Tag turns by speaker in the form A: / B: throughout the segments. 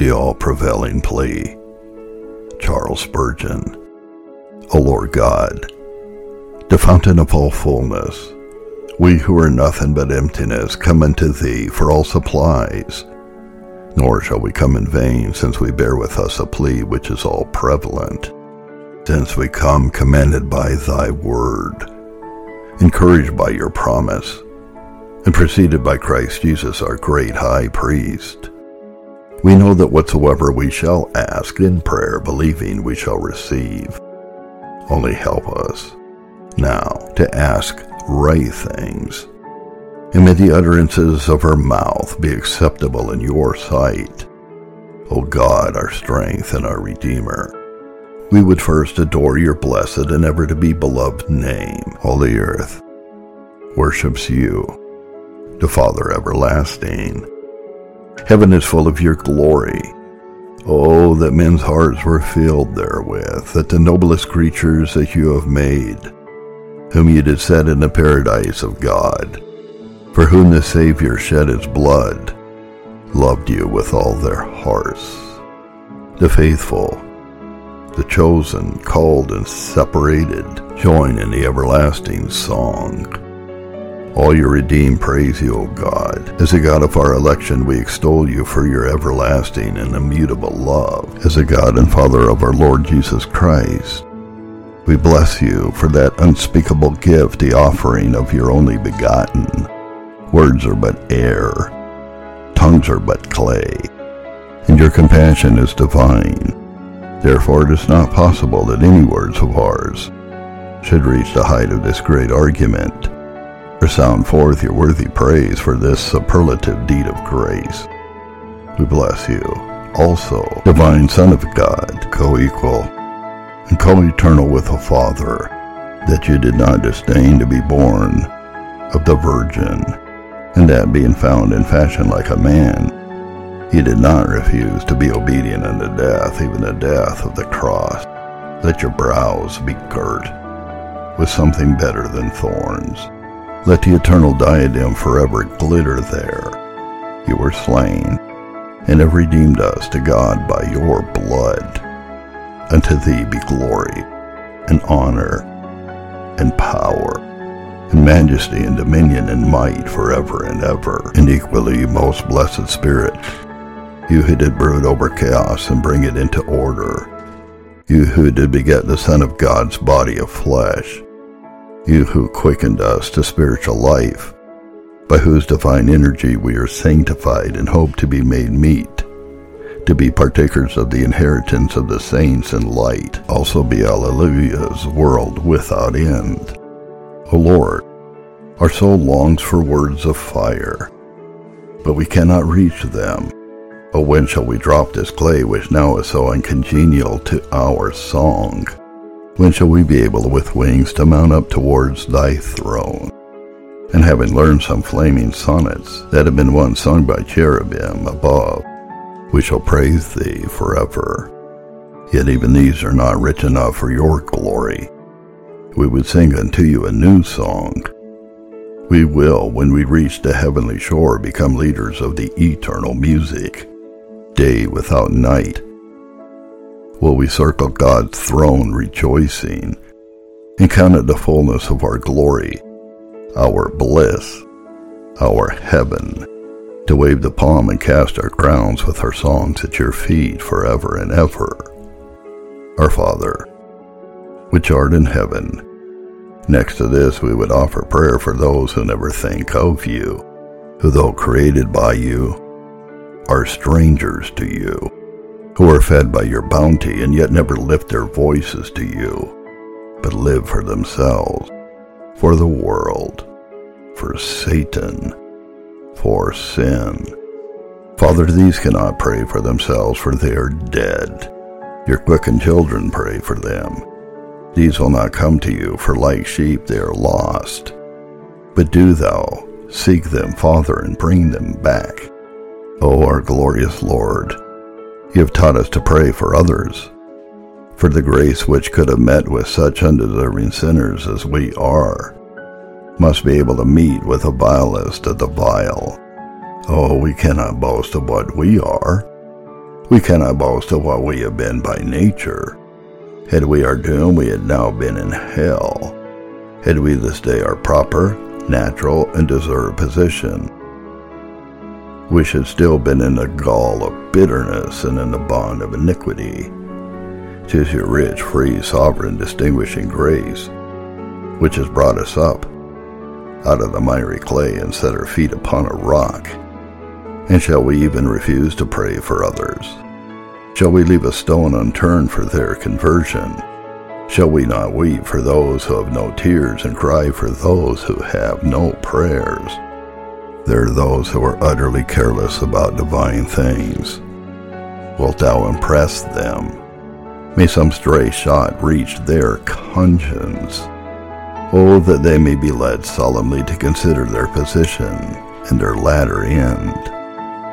A: The all prevailing plea. Charles Spurgeon. O Lord God, the fountain of all fullness, we who are nothing but emptiness come unto thee for all supplies. Nor shall we come in vain, since we bear with us a plea which is all prevalent. Since we come commanded by thy word, encouraged by your promise, and preceded by Christ Jesus, our great high priest. We know that whatsoever we shall ask in prayer, believing we shall receive. Only help us now to ask right things, and may the utterances of our mouth be acceptable in your sight. O God, our strength and our Redeemer, we would first adore your blessed and ever to be beloved name. The earth worships you, the Father everlasting. Heaven is full of your glory. Oh, that men's hearts were filled therewith, that the noblest creatures that you have made, whom you did set in the paradise of God, for whom the Savior shed his blood, loved you with all their hearts. The faithful, the chosen, called and separated, join in the everlasting song. All your redeemed praise you, O God. As the God of our election, we extol you for your everlasting and immutable love. As the God and Father of our Lord Jesus Christ, we bless you for that unspeakable gift, the offering of your only begotten. Words are but air, tongues are but clay, and your compassion is divine. Therefore, it is not possible that any words of ours should reach the height of this great argument, sound forth your worthy praise for this superlative deed of grace. We bless you, also, divine Son of God, co-equal and co-eternal with the Father, that you did not disdain to be born of the Virgin, and that being found in fashion like a man, you did not refuse to be obedient unto death, even the death of the cross. Let your brows be girt with something better than thorns. Let the eternal diadem forever glitter there. You were slain, and have redeemed us to God by your blood. Unto thee be glory, and honor, and power, and majesty, and dominion, and might forever and ever. And equally, most blessed Spirit, you who did brood over chaos and bring it into order, you who did beget the Son of God's body of flesh, you who quickened us to spiritual life, by whose divine energy we are sanctified and hope to be made meet, to be partakers of the inheritance of the saints in light, also be Alleluia's world without end. O Lord, our soul longs for words of fire, but we cannot reach them O when shall we drop this clay which now is so uncongenial to our song? When shall we be able with wings to mount up towards thy throne? And having learned some flaming sonnets that have been once sung by cherubim above, we shall praise thee forever. Yet even these are not rich enough for your glory. We would sing unto you a new song. We will, when we reach the heavenly shore, become leaders of the eternal music day without night? Will we circle God's throne rejoicing and count it the fullness of our glory, our bliss, our heaven, to wave the palm and cast our crowns with our songs at your feet forever and ever? Our Father, which art in heaven, Next to this, we would offer prayer for those who never think of you, who, though created by you, are strangers to you, who are fed by your bounty and yet never lift their voices to you, but live for themselves, for the world, for Satan, for sin. Father, these cannot pray for themselves, for they are dead. Your quickened children pray for them. These will not come to you, for like sheep they are lost. But do thou seek them, Father, and bring them back. O our glorious Lord, you have taught us to pray for others, for the grace which could have met with such undeserving sinners as we are, must be able to meet with the vilest of the vile. Oh, we cannot boast of what we are. We cannot boast of what we have been by nature. Had we our doom, we had now been in hell. Had we this day our proper, natural, and deserved position, we should still been in the gall of bitterness and in the bond of iniquity. Tis your rich, free, sovereign, distinguishing grace, which has brought us up out of the miry clay and set our feet upon a rock. And shall we even refuse to pray for others? Shall we leave a stone unturned for their conversion? Shall we not weep for those who have no tears and cry for those who have no prayers? There are those who are utterly careless about divine things. Wilt thou impress them? May some stray shot reach their conscience. Oh, that they may be led solemnly to consider their position and their latter end.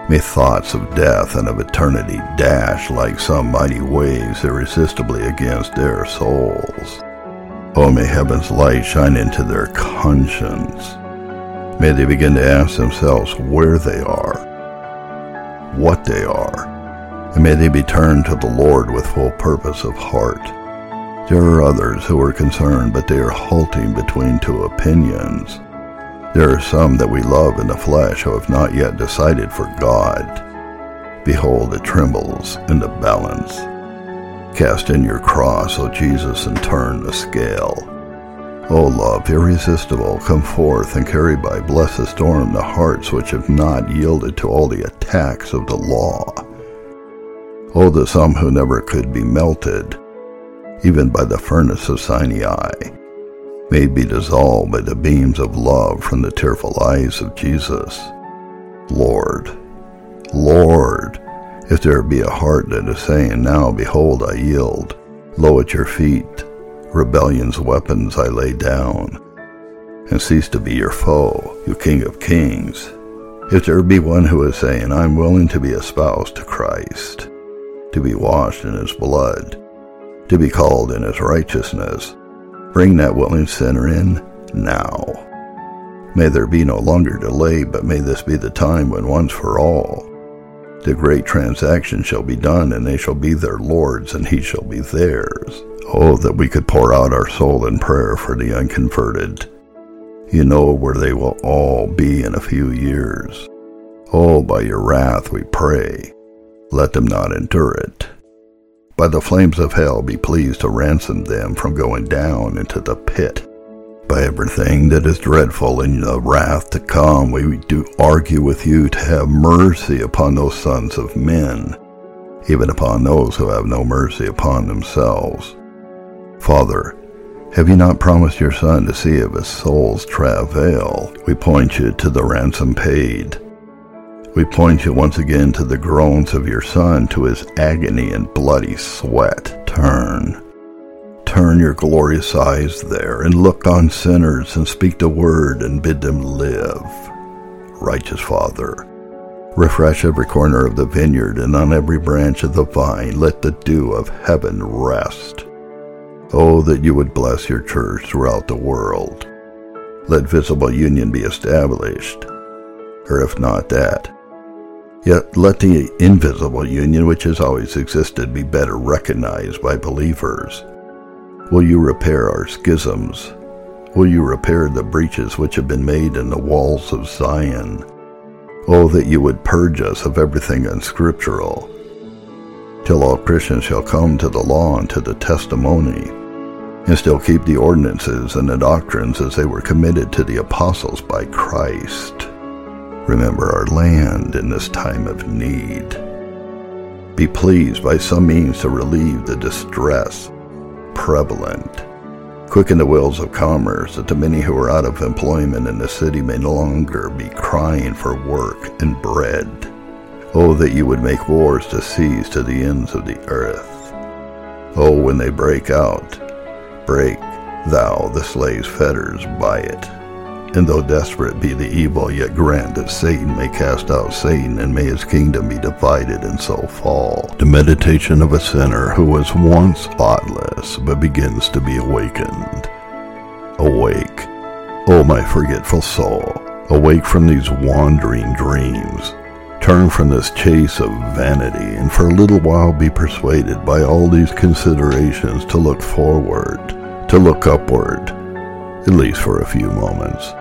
A: May thoughts of death and of eternity dash like some mighty waves irresistibly against their souls. Oh, may heaven's light shine into their conscience May they begin to ask themselves where they are, what they are, and may they be turned to the Lord with full purpose of heart. There are others who are concerned, but they are halting between two opinions. There are some that we love in the flesh who have not yet decided for God. Behold, it trembles in the balance. Cast in your cross, O Jesus, and turn the scale. O love, irresistible, come forth and carry by blessed storm the hearts which have not yielded to all the attacks of the law. O that some who never could be melted, even by the furnace of Sinai, may be dissolved by the beams of love from the tearful eyes of Jesus. Lord, Lord, if there be a heart that is saying, Now behold, I yield, lo at your feet, rebellion's weapons I lay down, and cease to be your foe, you King of kings. If there be one who is saying, I'm willing to be espoused to Christ, to be washed in his blood, to be called in his righteousness, bring that willing sinner in now. May there be no longer delay, but may this be the time when once for all the great transaction shall be done, and they shall be their lords, and he shall be theirs. Oh, that we could pour out our soul in prayer for the unconverted. You know where they will all be in a few years. Oh, by your wrath we pray. Let them not endure it. By the flames of hell be pleased to ransom them from going down into the pit. By everything that is dreadful in the wrath to come, we do argue with you to have mercy upon those sons of men, even upon those who have no mercy upon themselves. Father, have you not promised your Son to see of his soul's travail? We point you to the ransom paid. We point you once again to the groans of your Son, to his agony and bloody sweat. Turn. Turn your glorious eyes there, and look on sinners, and speak the word, and bid them live. Righteous Father, refresh every corner of the vineyard, and on every branch of the vine let the dew of heaven rest. Oh, that you would bless your church throughout the world. Let visible union be established, or if not that, yet let the invisible union which has always existed be better recognized by believers. Will you repair our schisms? Will you repair the breaches which have been made in the walls of Zion? Oh, that you would purge us of everything unscriptural, till all Christians shall come to the law and to the testimony, and still keep the ordinances and the doctrines as they were committed to the apostles by Christ. Remember our land in this time of need. Be pleased by some means to relieve the distress prevalent. Quicken the wheels of commerce that the many who are out of employment in the city may no longer be crying for work and bread. Oh, that you would make wars to cease to the ends of the earth. Oh, when they break out, break thou the slave's fetters by it. And though desperate be the evil, yet grant that Satan may cast out Satan, and may his kingdom be divided and so fall. The meditation of a sinner who was once thoughtless, but begins to be awakened. Awake, O my forgetful soul, awake from these wandering dreams Turn from this chase of vanity and for a little while be persuaded by all these considerations to look forward, to look upward, at least for a few moments.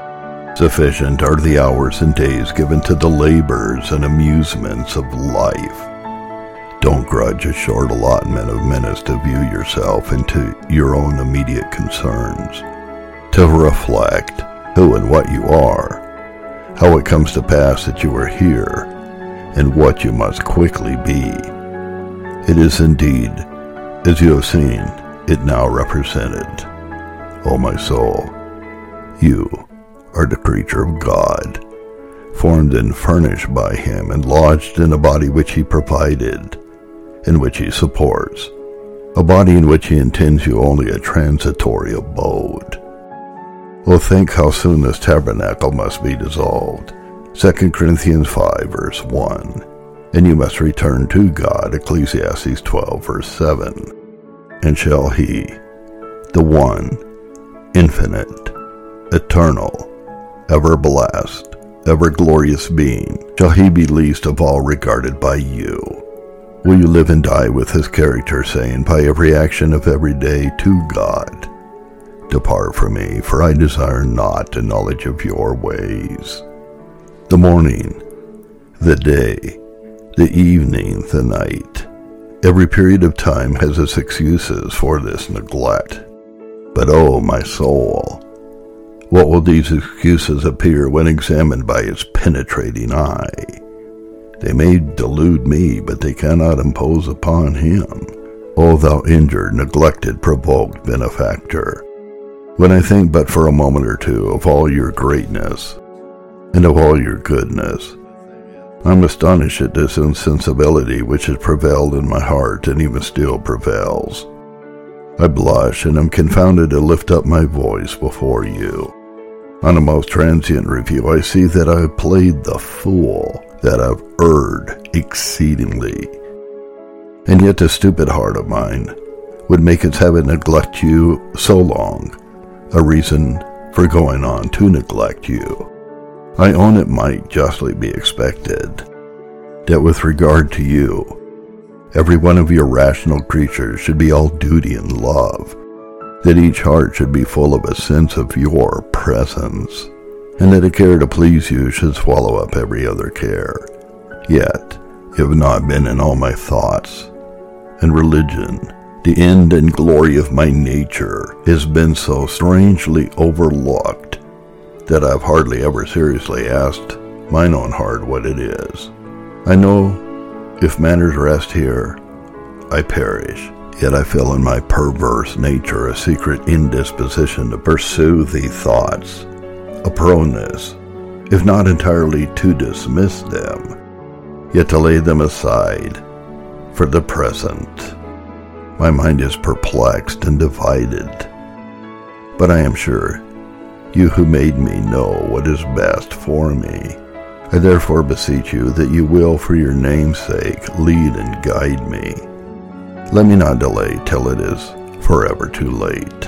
A: Sufficient are the hours and days given to the labors and amusements of life. Don't grudge a short allotment of minutes to view yourself into your own immediate concerns, to reflect who and what you are, how it comes to pass that you are here, and what you must quickly be. It is indeed, as you have seen, it now represented. O oh, my soul, you are the creature of God, formed and furnished by Him and lodged in a body which He provided, in which He supports, a body in which He intends you only a transitory abode. Oh, think how soon this tabernacle must be dissolved 2 Corinthians 5, verse 1. And you must return to God, Ecclesiastes 12, verse 7. And shall he, the one, infinite, eternal, ever blessed, ever glorious being, shall he be least of all regarded by you? Will you live and die with his character, saying, by every action of every day to God, Depart from me, for I desire not the knowledge of your ways the morning, the day, the evening, the night. Every period of time has its excuses for this neglect. But oh, my soul, what will these excuses appear when examined by his penetrating eye? They may delude me, but they cannot impose upon him. O thou injured, neglected, provoked benefactor, when I think but for a moment or two of all your greatness, and of all your goodness. I'm astonished at this insensibility which has prevailed in my heart and even still prevails. I blush and am confounded to lift up my voice before you. On a most transient review, I see that I have played the fool, that I've erred exceedingly. And yet the stupid heart of mine would make its habit neglect you so long, a reason for going on to neglect you. I own it might justly be expected that with regard to you, every one of your rational creatures should be all duty and love, that each heart should be full of a sense of your presence, and that a care to please you should swallow up every other care. Yet, you have not been in all my thoughts, and religion, the end and glory of my nature, has been so strangely overlooked that I've hardly ever seriously asked mine own heart what it is. I know if manners rest here, I perish. Yet I feel in my perverse nature a secret indisposition to pursue the thoughts, a proneness, if not entirely to dismiss them, yet to lay them aside for the present. My mind is perplexed and divided, but I am sure you who made me know what is best for me. I therefore beseech you that you will, for your name's sake, lead and guide me. Let me not delay till it is forever too late.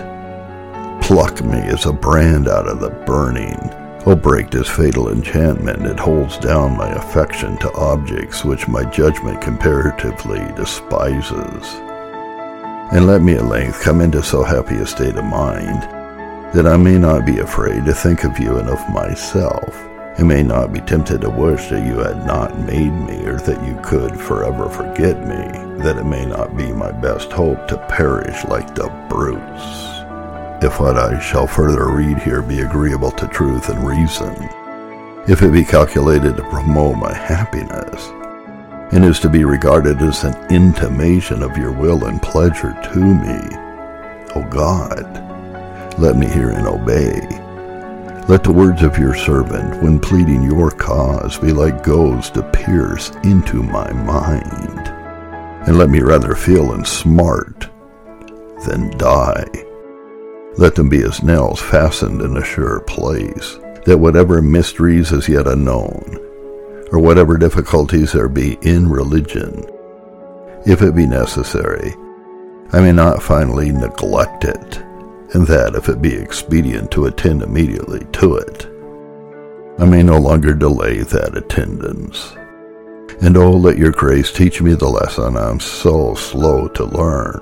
A: Pluck me as a brand out of the burning. O break this fatal enchantment that holds down my affection to objects which my judgment comparatively despises. And let me at length come into so happy a state of mind that I may not be afraid to think of you and of myself, and may not be tempted to wish that you had not made me, or that you could forever forget me, that it may not be my best hope to perish like the brutes. If what I shall further read here be agreeable to truth and reason, if it be calculated to promote my happiness, and is to be regarded as an intimation of your will and pleasure to me, O God, let me hear and obey. Let the words of your servant, when pleading your cause, be like goads to pierce into my mind. And let me rather feel and smart than die. Let them be as nails fastened in a sure place, that whatever mysteries as yet unknown, or whatever difficulties there be in religion, if it be necessary, I may not finally neglect it and that if it be expedient to attend immediately to it, I may no longer delay that attendance. And oh, let your grace teach me the lesson I'm so slow to learn,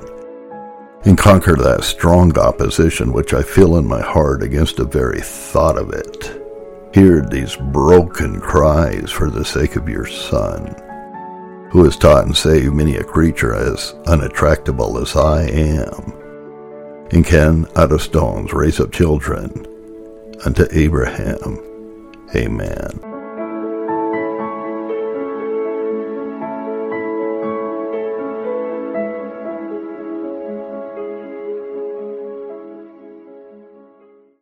A: and conquer that strong opposition which I feel in my heart against the very thought of it. Hear these broken cries for the sake of your Son, who has taught and saved many a creature as unattractable as I am, and can out of stones raise up children unto Abraham. Amen.